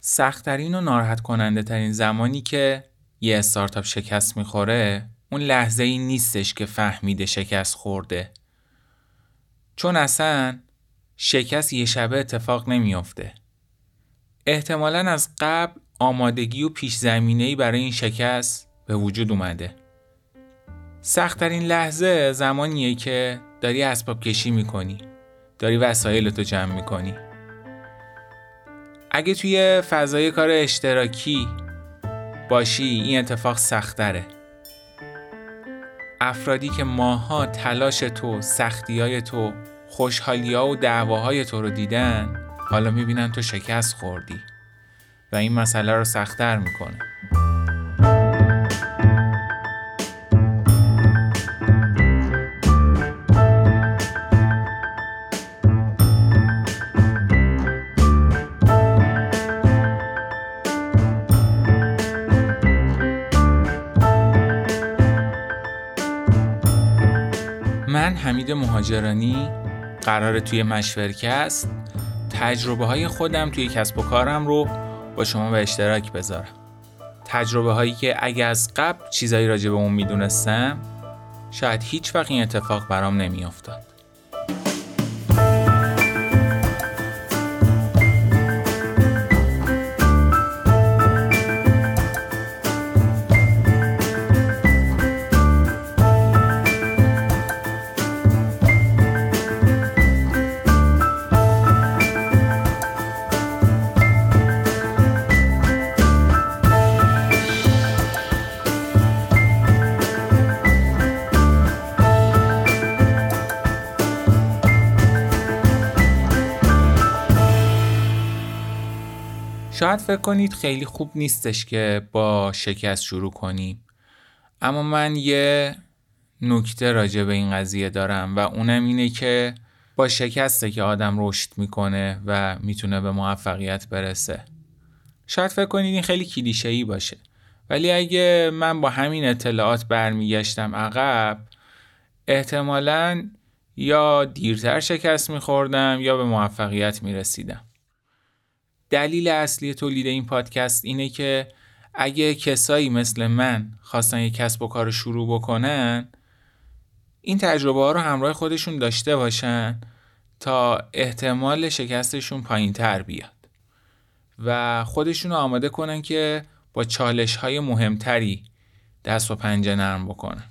سختترین و ناراحت کننده ترین زمانی که یه استارتاپ شکست می‌خوره اون لحظه ای نیستش که فهمیده شکست خورده. چون اصلا شکست یه شبه اتفاق نمیافته. احتمالا از قبل آمادگی و پیش زمینه برای این شکست به وجود اومده. سختترین لحظه زمانیه که داری اسباب کشی می‌کنی. داری وسایل جمع می‌کنی. اگه توی فضای کار اشتراکی باشی این اتفاق سختره. افرادی که ماها تلاش تو، سختی های تو، خوشحالی ها و دعواهای تو رو دیدن حالا می‌بینن تو شکست خوردی و این مسئله رو سختتر می‌کنه. حمید مهاجرانی قرار توی مشورکست تجربه های خودم توی کسب و کارم رو با شما به اشتراک بذارم. تجربه هایی که اگه از قبل چیزایی راجع به اون می‌دونستم شاید هیچ وقت این اتفاق برام نمیافتاد. شاید فکر کنید خیلی خوب نیستش که با شکست شروع کنیم. اما من یه نکته راجع به این قضیه دارم و اونم اینه که با شکسته که آدم رشد می‌کنه و می‌تونه به موفقیت برسه. شاید فکر کنید این خیلی کلیشه‌ای باشه. ولی اگه من با همین اطلاعات برمیگشتم عقب احتمالا یا دیرتر شکست میخوردم یا به موفقیت می‌رسیدم. دلیل اصلی تولید این پادکست اینه که اگه کسایی مثل من خواستن یک کسب و کار شروع بکنن این تجربه ها رو همراه خودشون داشته باشن تا احتمال شکستشون پایین تر بیاد و خودشون رو آماده کنن که با چالش های مهمتری دست و پنجه نرم بکنن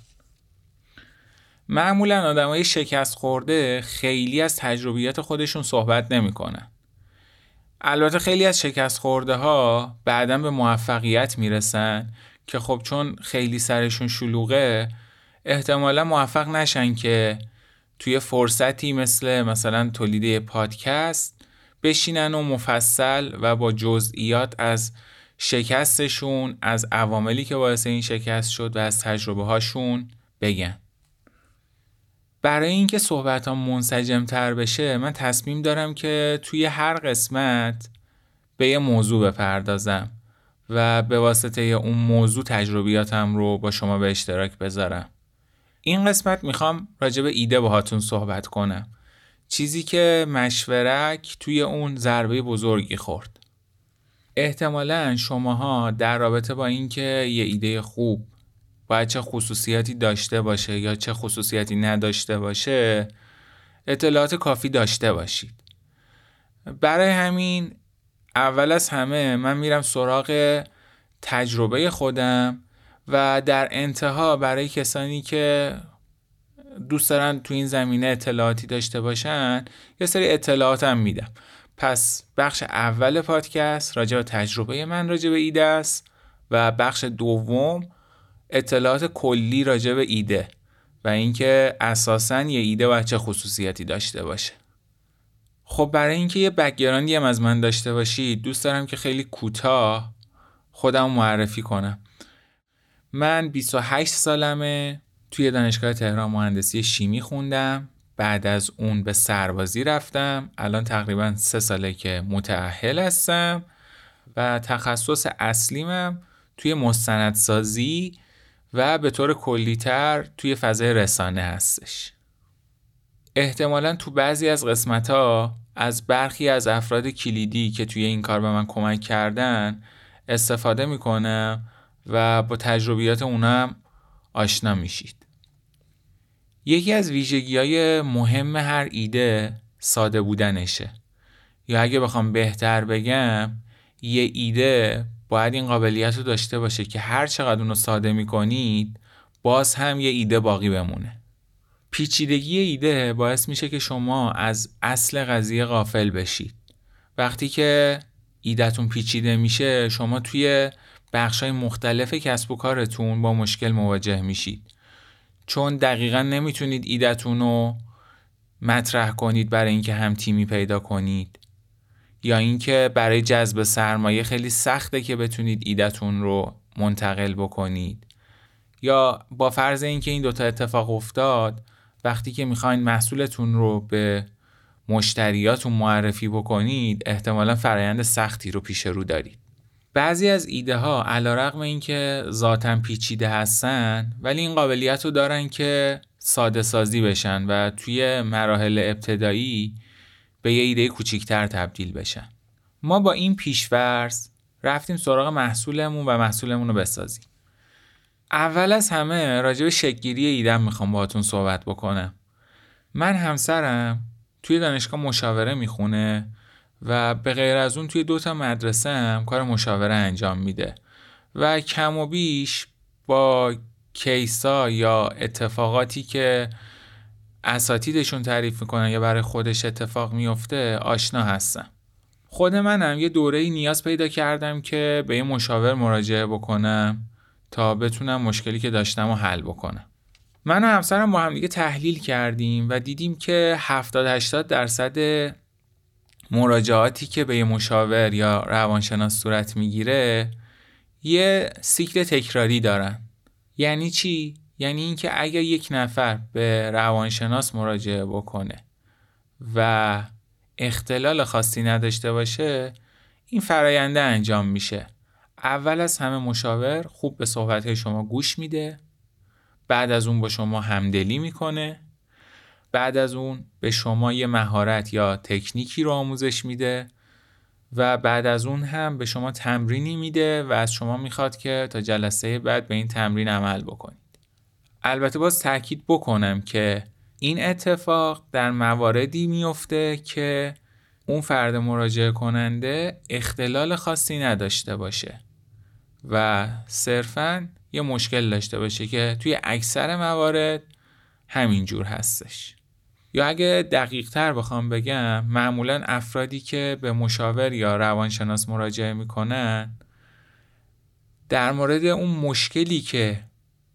معمولا آدم های شکست خورده خیلی از تجربیات خودشون صحبت نمی‌کنن. البته خیلی از شکست خورده ها بعدا به موفقیت می‌رسن که خب چون خیلی سرشون شلوغه احتمالا موفق نشن که توی فرصتی مثل مثلا تولید پادکست بشینن و مفصل و با جزئیات از شکستشون از عواملی که باعث این شکست شد و از تجربه هاشون بگن. برای اینکه صحبت ها منسجم تر بشه من تصمیم دارم که توی هر قسمت به یه موضوع بپردازم و به واسطه اون موضوع تجربیاتم رو با شما به اشتراک بذارم. این قسمت می‌خوام راجع به ایده باهاتون صحبت کنم. چیزی که مشورک توی اون ضربه بزرگی خورد. احتمالا شماها در رابطه با اینکه یه ایده خوب باید چه خصوصیاتی داشته باشه یا چه خصوصیاتی نداشته باشه اطلاعات کافی داشته باشید. برای همین اول از همه من میرم سراغ تجربه خودم و در انتها برای کسانی که دوست دارن تو این زمینه اطلاعاتی داشته باشن یه سری اطلاعاتم میدم. پس بخش اول پادکست راجع به تجربه من راجع به ایده است و بخش دوم اطلاعات کلی راجع به ایده و اینکه اساسا یه ایده باید چه خصوصیتی داشته باشه. خب برای اینکه یه بکگراندی هم از من داشته باشید دوست دارم که خیلی کوتاه خودم معرفی کنم. من 28 سالمه توی دانشگاه تهران مهندسی شیمی خوندم. بعد از اون به سربازی رفتم. الان تقریبا سه ساله که متعهل هستم و تخصص اصلیمم توی مستندسازی و به طور کلیتر توی فضای رسانه هستش. احتمالا تو بعضی از قسمت ها از برخی از افراد کلیدی که توی این کار به من کمک کردن استفاده می‌کنم و با تجربیات اونم آشنا میشید. یکی از ویژگی های مهم هر ایده ساده بودنشه. یا اگه بخوام بهتر بگم یه ایده باید این قابلیت رو داشته باشه که هر چقدر اونو ساده می‌کنید باز هم یه ایده باقی بمونه. پیچیدگی ایده باعث میشه که شما از اصل قضیه غافل بشید. وقتی که ایدهتون پیچیده میشه شما توی بخشای مختلف کسب و کارتون با مشکل مواجه میشید. چون دقیقا نمی‌تونید ایدهتون رو مطرح کنید برای اینکه هم تیمی پیدا کنید. یا اینکه برای جذب سرمایه خیلی سخته که بتونید ایدهتون رو منتقل بکنید. یا با فرض اینکه این دوتا اتفاق افتاد وقتی که می‌خواین محصولتون رو به مشتریاتون معرفی بکنید احتمالا فرایند سختی رو پیش رو دارید. بعضی از ایده ها علا رقم این که ذاتا پیچیده هستن ولی این قابلیت رو دارن که ساده سازی بشن و توی مراحل ابتدایی به یه ایده کوچیکتر تبدیل بشن. ما با این پیشورز رفتیم سراغ محصولمون و محصولمون رو بسازیم. اول از همه راجع به شکگیری ایدم می‌خوام باهاتون صحبت بکنم. من همسرم توی دانشگاه مشاوره می‌خونه و به غیر از اون توی دوتا مدرسه هم کار مشاوره انجام میده و کم و بیش با کیسا یا اتفاقاتی که اساتیدشون تعریف می‌کنن یا برای خودش اتفاق میفته آشنا هستم خود منم یه دوره نیاز پیدا کردم که به یه مشاور مراجعه بکنم تا بتونم مشکلی که داشتم رو حل بکنم. من و همسرم با هم دیگه تحلیل کردیم و دیدیم که 70 80 درصد مراجعاتی که به یه مشاور یا روانشناس صورت می‌گیره یه سیکل تکراری دارن. یعنی چی؟ یعنی اینکه اگر یک نفر به روانشناس مراجعه بکنه و اختلال خاصی نداشته باشه این فراینده انجام میشه. اول از همه مشاور خوب به صحبت شما گوش میده بعد از اون با شما همدلی می‌کنه بعد از اون به شما یه مهارت یا تکنیکی رو آموزش میده و بعد از اون هم به شما تمرینی میده و از شما می‌خواد که تا جلسه بعد به این تمرین عمل بکنید البته باز تاکید بکنم که این اتفاق در مواردی میفته که اون فرد مراجعه کننده اختلال خاصی نداشته باشه و صرفا یه مشکل داشته باشه که توی اکثر موارد همینجور هستش. یا اگه دقیق تر بخوام بگم معمولا افرادی که به مشاور یا روانشناس مراجعه می‌کنن در مورد اون مشکلی که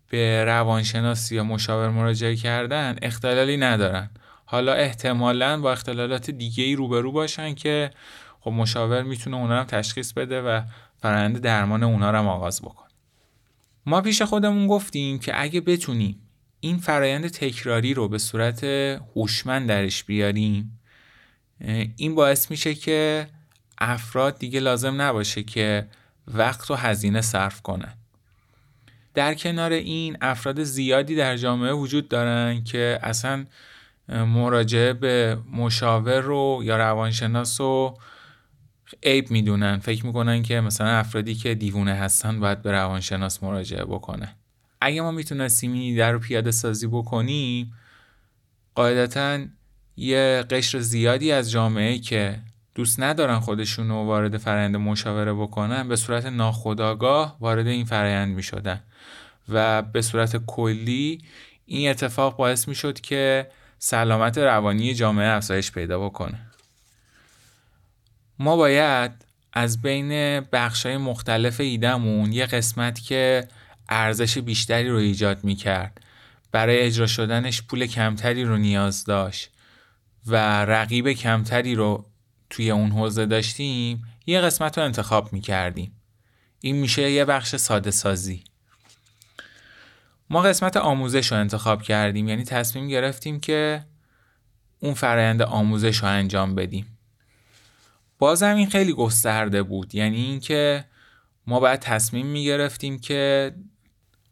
به روانشناس یا مشاور مراجعه کردن اختلالی ندارن. حالا احتمالا با اختلالات دیگه ای روبرو باشن که خب مشاور می‌تونه اونا هم تشخیص بده و فرآیند درمان اونا رو هم آغاز بکن ما پیش خودمون گفتیم که اگه بتونیم این فرایند تکراری رو به صورت هوشمند درش بیاریم این باعث میشه که افراد دیگه لازم نباشه که وقت و هزینه صرف کنن. در کنار این افراد زیادی در جامعه وجود دارن که اصلا مراجعه به مشاور رو یا روانشناس رو عیب می‌دونن. فکر می‌کنن که مثلا افرادی که دیوونه هستن باید به روانشناس مراجعه بکنن. اگه ما می‌تونستیم این در رو پیاده سازی بکنیم قاعدتا یه قشر زیادی از جامعه که دوست ندارن خودشون رو وارد فرایند مشاوره بکنن به صورت ناخودآگاه وارد این فرایند می‌شدن. و به صورت کلی این اتفاق باعث می‌شد که سلامت روانی جامعه افزایش پیدا بکنه. ما باید از بین بخشای مختلف ایدمون یه قسمت که ارزش بیشتری رو ایجاد می کرد برای اجرا شدنش پول کمتری رو نیاز داشت و رقیب کمتری رو توی اون حوزه داشتیم یه قسمت رو انتخاب می کردیم این میشه یه بخش ساده سازی ما قسمت آموزش رو انتخاب کردیم. یعنی تصمیم گرفتیم که اون فرایند آموزش رو انجام بدیم. بازم این خیلی گسترده بود. یعنی اینکه ما باید تصمیم می گرفتیم که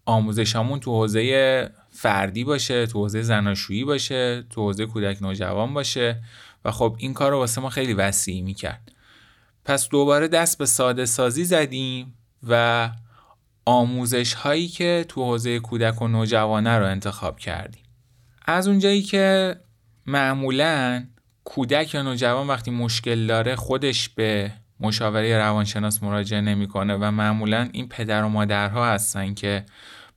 آموزشمون تو حوزه فردی باشه تو حوزه زناشویی باشه تو حوزه کودک نوجوان باشه. و خب این کار رو واسه ما خیلی وسیع می‌کرد. پس دوباره دست به ساده سازی زدیم و آموزش هایی که تو حوزه کودک و نوجوانه رو انتخاب کردیم. از اونجایی که معمولا کودک یا نوجوان وقتی مشکل داره خودش به مشاوره روانشناس مراجعه نمی‌کنه و معمولا این پدر و مادرها هستن که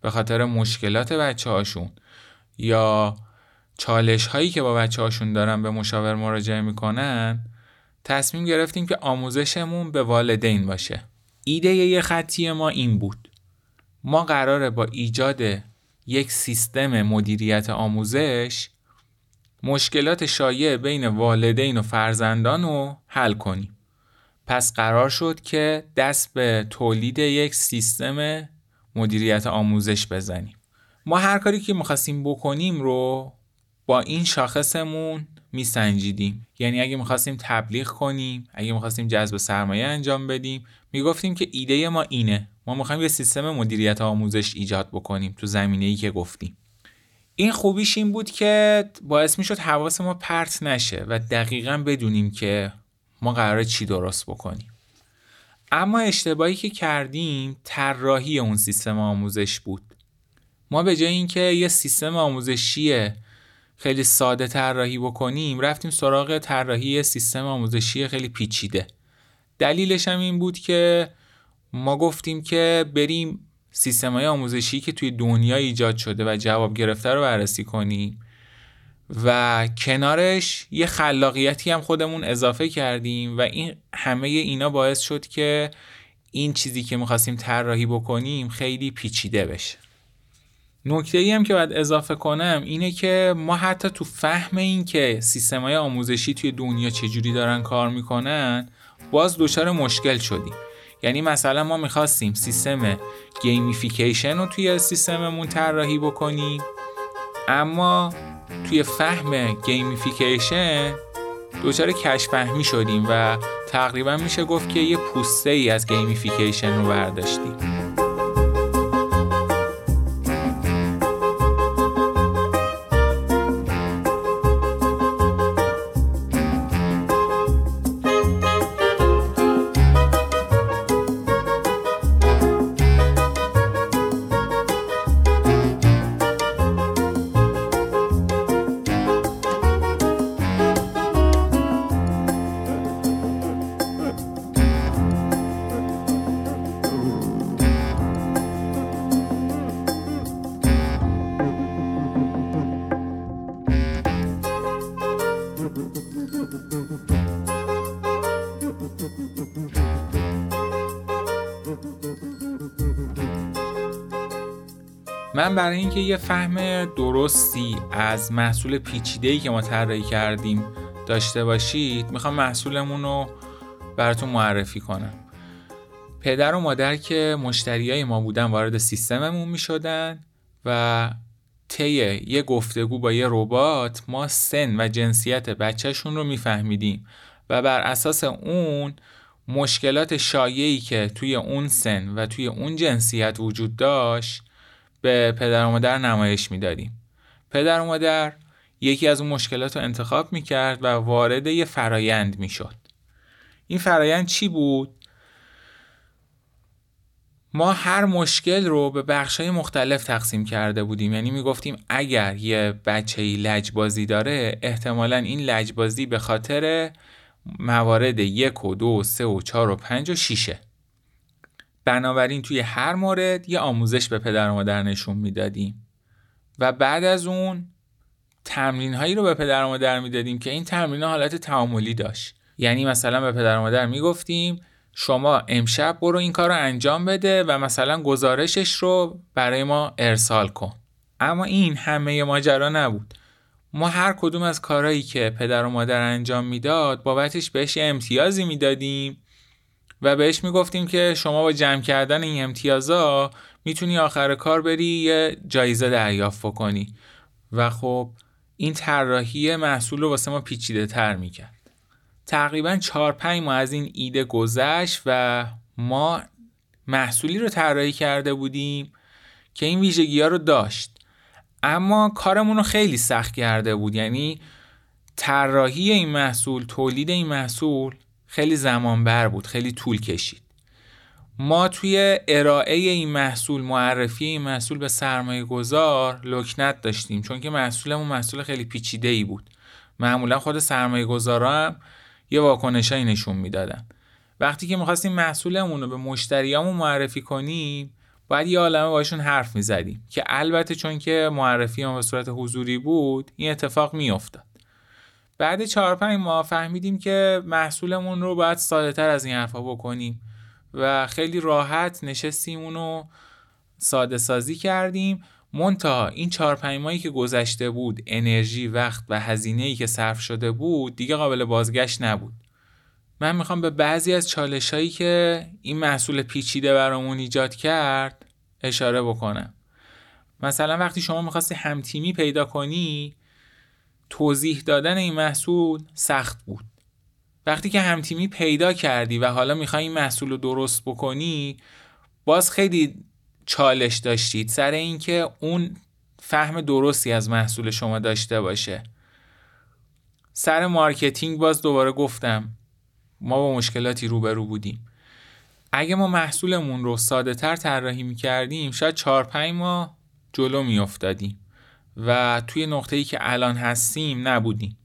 به خاطر مشکلات بچه هاشون یا چالش هایی که با بچه هاشون دارن به مشاور مراجعه می‌کنن تصمیم گرفتیم که آموزشمون به والدین باشه. ایده یه خطی ما این بود. ما قراره با ایجاد یک سیستم مدیریت آموزش مشکلات شایع بین والدین و فرزندان رو حل کنیم. پس قرار شد که دست به تولید یک سیستم مدیریت آموزش بزنیم. ما هر کاری که می‌خواستیم بکنیم رو با این شاخصمون میسنجیدیم. یعنی اگه می‌خواستیم تبلیغ کنیم اگه می‌خواستیم جذب سرمایه انجام بدیم می‌گفتیم که ایده ما اینه. ما می‌خوایم یه سیستم مدیریت آموزش ایجاد بکنیم تو زمینه ای که گفتیم. این خوبیش این بود که باعث می‌شد حواس ما پرت نشه و دقیقا بدونیم که ما قراره چی درست بکنیم. اما اشتباهی که کردیم طراحی اون سیستم آموزش بود. ما به جای اینکه یه سیستم آموزشی خیلی ساده طراحی بکنیم رفتیم سراغ طراحی سیستم آموزشی خیلی پیچیده. دلیلش هم این بود که ما گفتیم که بریم سیستم های آموزشی که توی دنیا ایجاد شده و جواب گرفته رو بررسی کنیم. و کنارش یه خلاقیتی هم خودمون اضافه کردیم و این همه اینا باعث شد که این چیزی که می‌خواستیم طراحی بکنیم خیلی پیچیده بشه. نکته ای هم که باید اضافه کنم اینه که ما حتی تو فهم این که سیستم های آموزشی توی دنیا چجوری دارن کار می‌کنن باز دچار مشکل شدیم. یعنی مثلا ما می‌خواستیم سیستم gamification رو توی سیستممون طراحی بکنیم اما توی فهم gamification دچار کش فهمی شدیم و تقریبا میشه گفت که یه پوسته ای از گیمیفیکیشن رو برداشتیم. من برای اینکه یه فهم درستی از محصول پیچیده‌ای که ما طراحی کردیم داشته باشید می‌خوام محصولمون رو براتون معرفی کنم. پدر و مادر که مشتریای ما بودن وارد سیستممون می‌شدن و طی یه گفتگو با یه ربات ما سن و جنسیت بچهشون رو میفهمیدیم و بر اساس اون مشکلات شایعی که توی اون سن و توی اون جنسیت وجود داشت به پدر و مادر نمایش می‌دادیم. پدر و مادر یکی از اون مشکلات رو انتخاب می‌کرد و وارد یه فرایند می‌شد. این فرایند چی بود؟ ما هر مشکل رو به بخش های مختلف تقسیم کرده بودیم. یعنی می‌گفتیم اگر یه بچه لجبازی داره احتمالا این لجبازی به خاطر موارد یک و دو و سه و چهار و پنج و شیشه. بنابراین توی هر مورد یه آموزش به پدر و مادر نشون می‌دادیم. و بعد از اون تمرین هایی رو به پدر و مادر می‌دادیم که این تمرین حالت تعاملی داشت. یعنی مثلا به پدر و مادر می‌گفتیم شما امشب برو این کار رو انجام بده و مثلا گزارشش رو برای ما ارسال کن. اما این همه ماجرا نبود. ما هر کدوم از کارهایی که پدر و مادر انجام می‌داد بابتش بهش امتیازی می‌دادیم و بهش می‌گفتیم که شما با جمع کردن این امتیازا می‌تونی آخر کار بری یه جایزه دریافت کنی و خب این طراحی محصول رو واسه ما پیچیده تر می‌کرد. تقریبا 4 5 ماه از این ایده گذشت و ما محصولی رو طراحی کرده بودیم که این ویژگی ها رو داشت. اما کارمون رو خیلی سخت کرده بود. یعنی طراحی این محصول تولید این محصول خیلی زمان بر بود خیلی طول کشید. ما توی ارائه این محصول معرفی این محصول به سرمایه گذار لکنت داشتیم چون که محصولمون محصول خیلی پیچیده ای بود. معمولا خود سرمایه گذارا هم یه واکنشایی نشون می‌دادن. وقتی که می‌خواستیم محصولمون رو به مشتریامون معرفی کنیم باید یه عالمه باشون حرف می‌زدیم که البته چون که معرفی ما به صورت حضوری بود این اتفاق میافتاد. بعد چهار پنج ماه فهمیدیم که محصولمون رو باید ساده تر از این حرفا بکنیم و خیلی راحت نشستیم اونو ساده سازی کردیم. منتها این چهار پنج ماهی که گذشته بود انرژی وقت و هزینه ای که صرف شده بود دیگه قابل بازگشت نبود. من می‌خوام به بعضی از چالش هایی که این محصول پیچیده برامون ایجاد کرد اشاره بکنم. مثلا وقتی شما می‌خواستی همتیمی پیدا کنی توضیح دادن این محصول سخت بود. وقتی که همتیمی پیدا کردی و حالا می‌خوای این محصول رو درست بکنی باز خیلی چالش داشتید. سر اینکه اون فهم درستی از محصول شما داشته باشه. سر marketing باز دوباره گفتم ما با مشکلاتی روبرو بودیم. اگه ما محصولمون رو ساده تر طراحی می‌کردیم شاید 4 5 ماه جلو میافتادیم. و توی نقطه‌ای که الان هستیم نبودیم.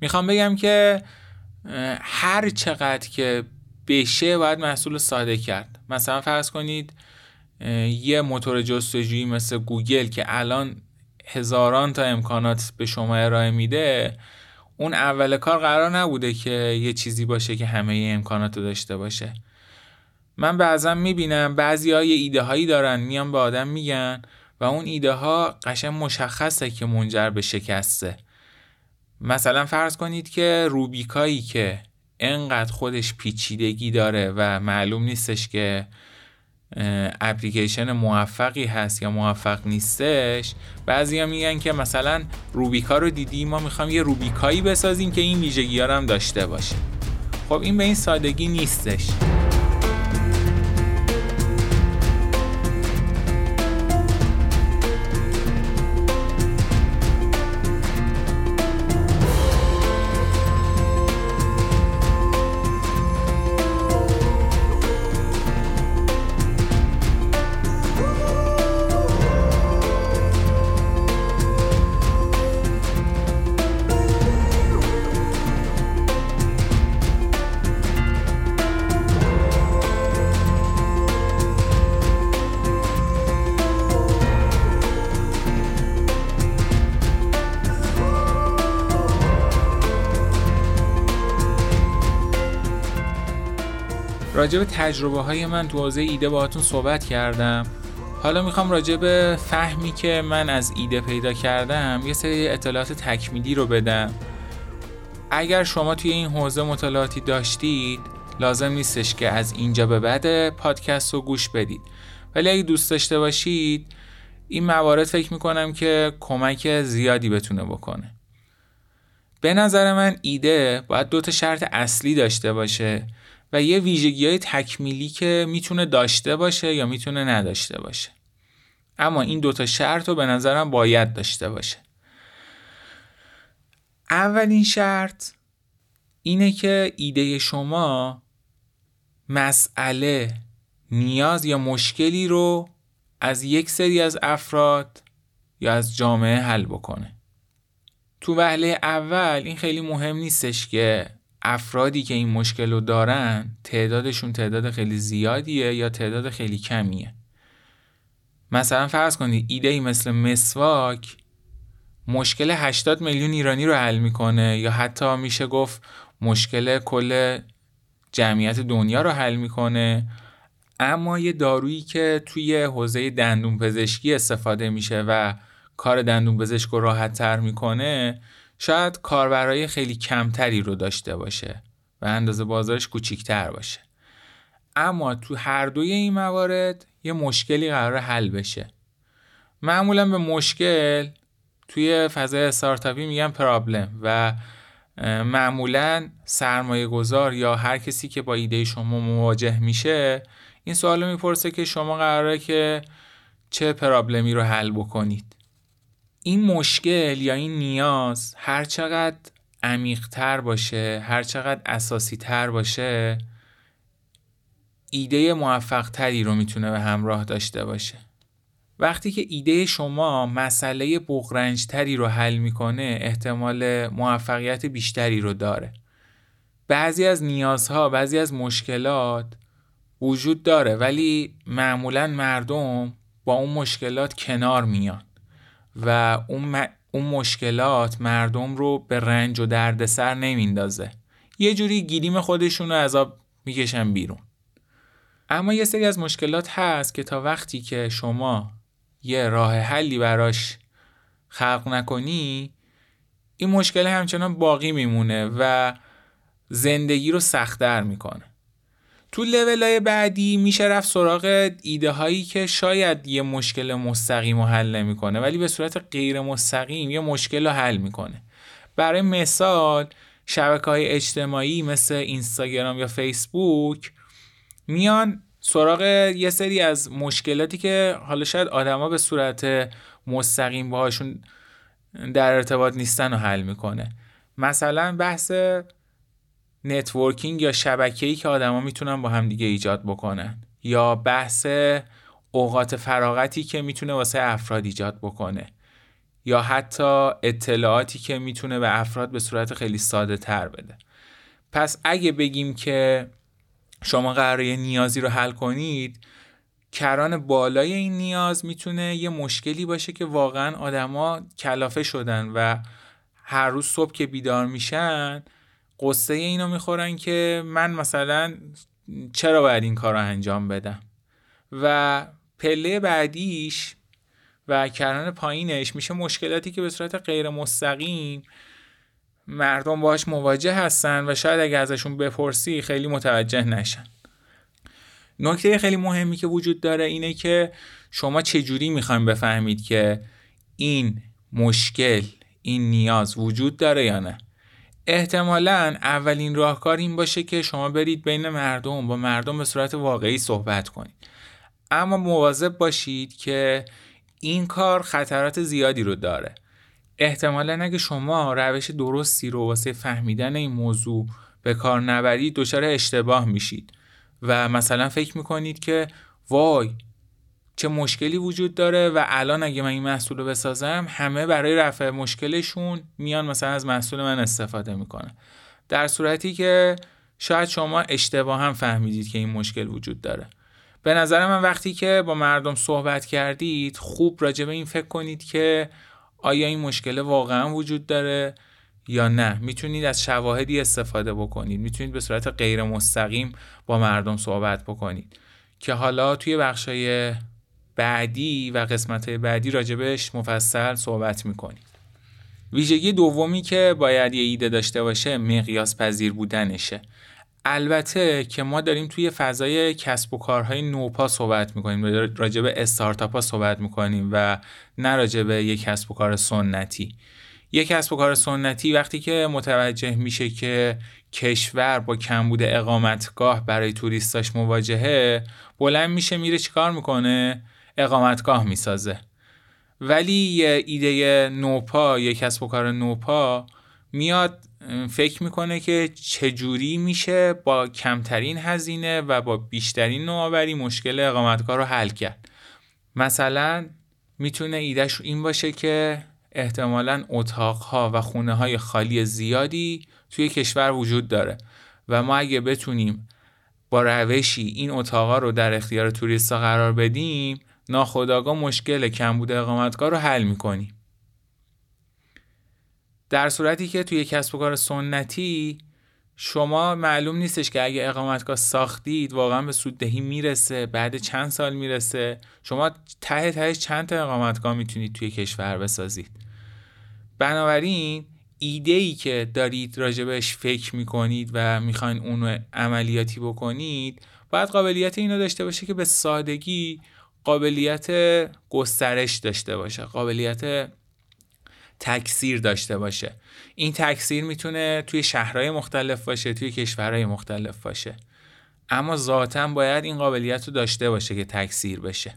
می‌خوام بگم که هر چقدر که بشه باید محصول ساده کرد. مثلا فرض کنید یه موتور جستجویی مثل گوگل که الان هزاران تا امکانات به شما ارائه میده اون اول کار قرار نبوده که یه چیزی باشه که همه امکانات رو داشته باشه. من بعضا می‌بینم بعضی ها یه ایده هایی دارن میان به آدم میگن و اون ایده ها قشن مشخصه که منجر به شکسته. مثلا فرض کنید که روبیکایی که انقدر خودش پیچیدگی داره و معلوم نیستش که اپلیکیشن موفقی هست یا موفق نیستش بعضی میگن که مثلا روبیکا رو دیدی ما می‌خوام یه روبیکایی بسازیم که این ویژگی هم داشته باشه. خب این به این سادگی نیستش. راجع به تجربه های من تو حوزه ایده باهاتون صحبت کردم. حالا می‌خوام راجع به فهمی که من از ایده پیدا کردم یه سری اطلاعات تکمیلی رو بدم. اگر شما توی این حوزه مطالعاتی داشتید لازم نیستش که از اینجا به بعد پادکست رو گوش بدید. ولی اگه دوست داشته باشید این موارد فکر می‌کنم که کمک زیادی بتونه بکنه. به نظر من ایده باید دو تا شرط اصلی داشته باشه. و یه ویژگی های تکمیلی که می‌تونه داشته باشه یا می‌تونه نداشته باشه. اما این دوتا شرط رو به نظرم باید داشته باشه. اولین شرط اینه که ایده شما مسئله نیاز یا مشکلی رو از یک سری از افراد یا از جامعه حل بکنه. تو وهله اول این خیلی مهم نیستش که افرادی که این مشکل رو دارن تعدادشون تعداد خیلی زیادیه یا تعداد خیلی کمیه؟ مثلا فرض کنید ایده ای مثل مسواک مشکل 80 میلیون ایرانی رو حل می‌کنه یا حتی میشه گفت مشکل کل جمعیت دنیا رو حل می‌کنه. اما یه دارویی که توی حوزه دندون پزشکی استفاده میشه و کار دندون پزشک رو راحت تر می‌کنه شاید کاربرای خیلی کمتری رو داشته باشه و اندازه بازارش کوچیکتر باشه. اما تو هر دوی این موارد یه مشکلی قرار حل بشه. معمولا به مشکل توی فضای استارتاپی میگن پرابلم و معمولا سرمایه گذار یا هر کسی که با ایده شما مواجه میشه این سوال می‌پرسه که شما قراره که چه پرابلمی رو حل بکنید. این مشکل یا این نیاز هر چقدر عمیقتر باشه هر چقدر اساسی تر باشه ایده موفق تری رو می‌تونه به همراه داشته باشه. وقتی که ایده شما مسئله بغرنج تری رو حل می‌کنه احتمال موفقیت بیشتری رو داره. بعضی از نیازها بعضی از مشکلات وجود داره ولی معمولا مردم با اون مشکلات کنار میان. و اون, اون مشکلات مردم رو به رنج و دردسر نمیندازه. یه جوری گیریم خودشون رو آب می‌کشن بیرون. اما یه سری از مشکلات هست که تا وقتی که شما یه راه حلی براش خلق نکنی این مشکل همچنان باقی میمونه و زندگی رو سختتر می‌کنه. تو لول های بعدی میشه رفت سراغ ایده هایی که شاید یه مشکل مستقیم رو حل نمی‌کنه ولی به صورت غیر مستقیم یه مشکل رو حل می‌کنه. برای مثال شبکه های اجتماعی مثل اینستاگرام یا فیسبوک میان سراغ یه سری از مشکلاتی که حالا شاید آدما به صورت مستقیم باهاشون در ارتباط نیستن رو حل می‌کنه. مثلا بحث networking یا شبکه‌ای که آدما می‌تونن با هم دیگه ایجاد بکنن. یا بحث اوقات فراغتی که می‌تونه واسه افراد ایجاد بکنه. یا حتی اطلاعاتی که می‌تونه به افراد به صورت خیلی ساده تر بده. پس اگه بگیم که شما قراره نیازی رو حل کنید کران بالای این نیاز می‌تونه یه مشکلی باشه که واقعا آدما کلافه شدن و هر روز صبح که بیدار میشن قصه اینو می‌خورن که من مثلا چرا باید این کار رو انجام بدم؟ و پله بعدیش و کران پایینش میشه مشکلاتی که به صورت غیر مستقیم مردم باهاش مواجه هستن و شاید اگه ازشون بپرسی خیلی متوجه نشن. نکته خیلی مهمی که وجود داره اینه که شما چجوری می‌خوایم بفهمید که این مشکل این نیاز وجود داره یا نه؟ احتمالا اولین راهکار این باشه که شما برید بین مردم با مردم به صورت واقعی صحبت کنید. اما مواظب باشید که این کار خطرات زیادی رو داره. احتمالا اگه شما روش درستی رو واسه فهمیدن این موضوع به کار نبرید دچار اشتباه میشید. و مثلا فکر می‌کنید که وای چه مشکلی وجود داره و الان اگه من این محصول رو بسازم همه برای رفع مشکلشون میان مثلا از محصول من استفاده می‌کنن. در صورتی که شاید شما اشتباه هم فهمیدید که این مشکل وجود داره. به نظر من وقتی که با مردم صحبت کردید خوب راجع به این فکر کنید که آیا این مشکل واقعا وجود داره یا نه. می‌تونید از شواهدی استفاده بکنید. می‌تونید به صورت غیر مستقیم با مردم صحبت بکنید. که حالا توی بخشای بعدی و قسمت بعدی راجبش مفصل صحبت می‌کنیم. ویژگی دومی که باید یه ایده داشته باشه مقیاس پذیر بودنشه. البته که ما داریم توی فضای کسب و کارهای نوپا صحبت می‌کنیم. راجع به استارتاپ صحبت می‌کنیم و نه راجع به یک کسب و کار سنتی. یک کسب و کار سنتی وقتی که متوجه میشه که کشور با کمبود اقامتگاه برای توریستاش مواجهه بلند میشه میره چیکار می‌کنه؟ اقامتگاه می‌سازه. ولی یه ایده نوپا یه کسب و کار نوپا میاد فکر می‌کنه که چجوری میشه با کمترین هزینه و با بیشترین نوآوری مشکل اقامتگاه رو حل کرد. مثلا می‌تونه ایدهش این باشه که احتمالا اتاقها و خونه های خالی زیادی توی کشور وجود داره و ما اگه بتونیم با روشی این اتاقا رو در اختیار توریستا قرار بدیم ناخداگاه مشکل کمبود اقامتگاه رو حل می‌کنیم در صورتی که توی کسب و کار سنتی شما معلوم نیستش که اگه اقامتگاه ساختید واقعا به سوددهی می‌رسه بعد چند سال می‌رسه. شما ته تهش چند تا اقامتگاه می‌تونید توی کشور بسازید. بنابراین ایده ای که دارید راجبش فکر می‌کنید و می‌خواین اونو عملیاتی بکنید باید قابلیت اینو داشته باشه که به سادگی قابلیت گسترش داشته باشه قابلیت تکثیر داشته باشه. این تکثیر می‌تونه توی شهرهای مختلف باشه توی کشورهای مختلف باشه. اما ذاتا باید این قابلیت رو داشته باشه که تکثیر بشه.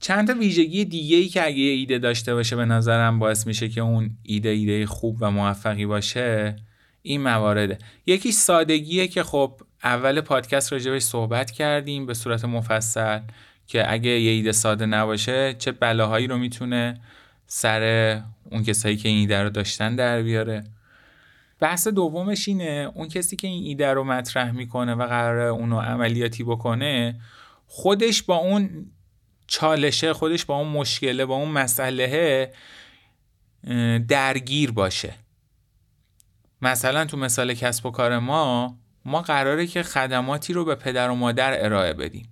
چند ویژگی دیگه ای که اگه ایده داشته باشه به نظرم باعث میشه که اون ایده ایده خوب و موفقی باشه این موارده یکی سادگیه که خب اول پادکست راجبش صحبت کردیم به صورت مفصل که اگه یه ایده ساده نباشه چه بلاهایی رو می‌تونه سر اون کسایی که این ایده رو داشتن در بیاره. بحث دومش اینه اون کسی که این ایده رو مطرح می‌کنه و قراره اونو عملیاتی بکنه خودش با اون چالشه خودش با اون مشکله با اون مسئله درگیر باشه. مثلا تو مثال کسب و کار ما ما قراره که خدماتی رو به پدر و مادر ارائه بدیم.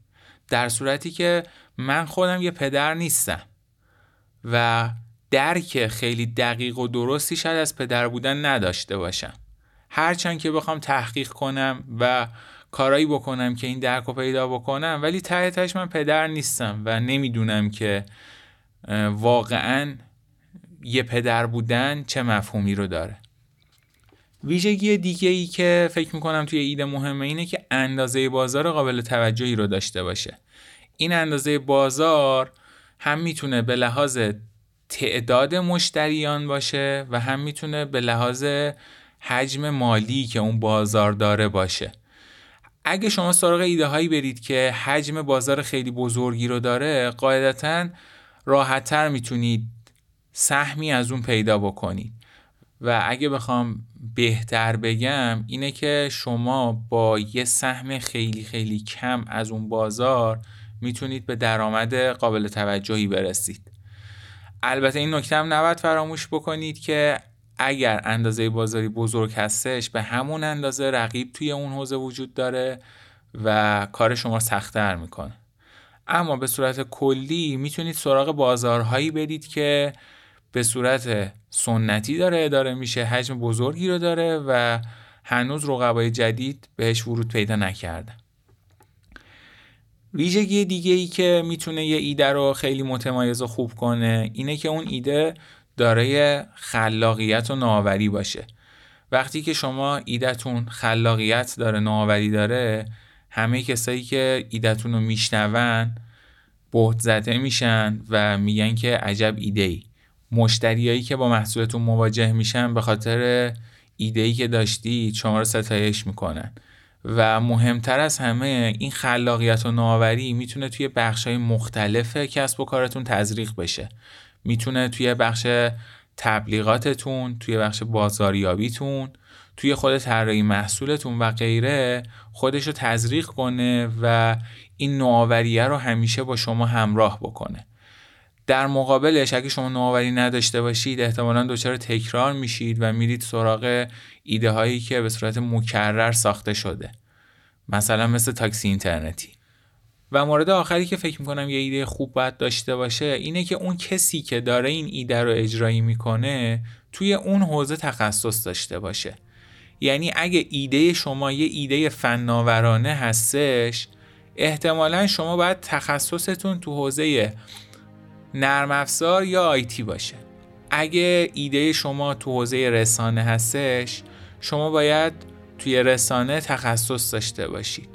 در صورتی که من خودم یه پدر نیستم و درک خیلی دقیق و درستی شاید از پدر بودن نداشته باشم. هرچند که بخوام تحقیق کنم و کارایی بکنم که این درک رو پیدا بکنم ولی ته تهش من پدر نیستم و نمی‌دونم که واقعا یه پدر بودن چه مفهومی رو داره. ویژگی دیگه ای که فکر می‌کنم توی ایده مهمه اینه که اندازه بازار قابل توجهی رو داشته باشه. این اندازه بازار هم می‌تونه به لحاظ تعداد مشتریان باشه و هم می‌تونه به لحاظ حجم مالی که اون بازار داره باشه. اگه شما سراغ ایده هایی برید که حجم بازار خیلی بزرگی رو داره قاعدتا راحتتر می‌تونید سهمی از اون پیدا بکنید. و اگه بخوام بهتر بگم اینه که شما با یه سهم خیلی خیلی کم از اون بازار می‌تونید به درآمد قابل توجهی برسید. البته این نکته هم نباید فراموش بکنید که اگر اندازه بازاری بزرگ هستش به همون اندازه رقیب توی اون حوزه وجود داره و کار شما سختتر می‌کنه. اما به صورت کلی می‌تونید سراغ بازارهایی برید که به صورت سنتی داره اداره میشه حجم بزرگی رو داره و هنوز رقبای جدید بهش ورود پیدا نکرده. ویژگی دیگه ای که می‌تونه یه ایده رو خیلی متمایز و خوب کنه اینه که اون ایده دارای خلاقیت و نوآوری باشه. وقتی که شما ایدهتون خلاقیت داره نوآوری داره همه کسایی که ایدهتون رو میشنون بهت زده میشن و میگن که عجب ایده ای مشتریایی که با محصولتون مواجه میشن به خاطر ایده ای که داشتی شما رو ستایش می‌کنن. و مهمتر از همه این خلاقیت و نوآوری می‌تونه توی بخش های مختلف کسب و کارتون تزریق بشه. می‌تونه توی بخش تبلیغاتتون توی بخش بازاریابیتون توی خود طراحی محصولتون و غیره خودش رو تزریق کنه و این نوآوریه رو همیشه با شما همراه بکنه. در مقابلش اگه شما نوآوری نداشته باشید احتمالا دچار تکرار میشید و میرید سراغ ایده هایی که به صورت مکرر ساخته شده. مثلا مثل تاکسی اینترنتی. و مورد آخری که فکر می‌کنم یه ایده خوب باید داشته باشه اینه که اون کسی که داره این ایده رو اجرایی می‌کنه توی اون حوزه تخصص داشته باشه. یعنی اگه ایده شما یه ایده فناورانه هستش احتمالا شما باید تخصصتون تو حوزه نرم افزار یا آیتی باشه. اگه ایده شما تو حوزه رسانه هستش شما باید توی رسانه تخصص داشته باشید.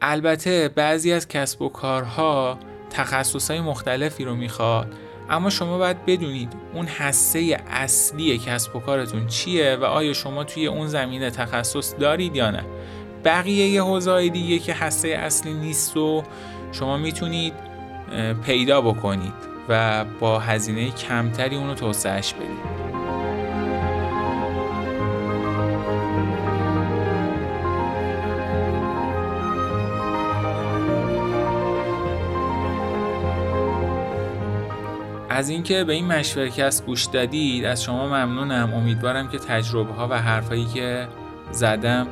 البته بعضی از کسب و کارها تخصصهای مختلفی رو می‌خواد اما شما باید بدونید اون حسه اصلی کسب و کارتون چیه و آیا شما توی اون زمینه تخصص دارید یا نه. بقیه یه حوزه دیگه که حسه اصلی نیست و شما می‌تونید پیدا بکنید و با هزینه کمتری اونو توسعهش بدید. از اینکه به این مشورکست گوش دادید از شما ممنونم. امیدوارم که تجربه ها و حرفایی که زدم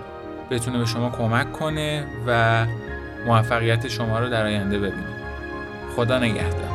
بتونه به شما کمک کنه و موفقیت شما رو در آینده ببینید خدا نگهدار.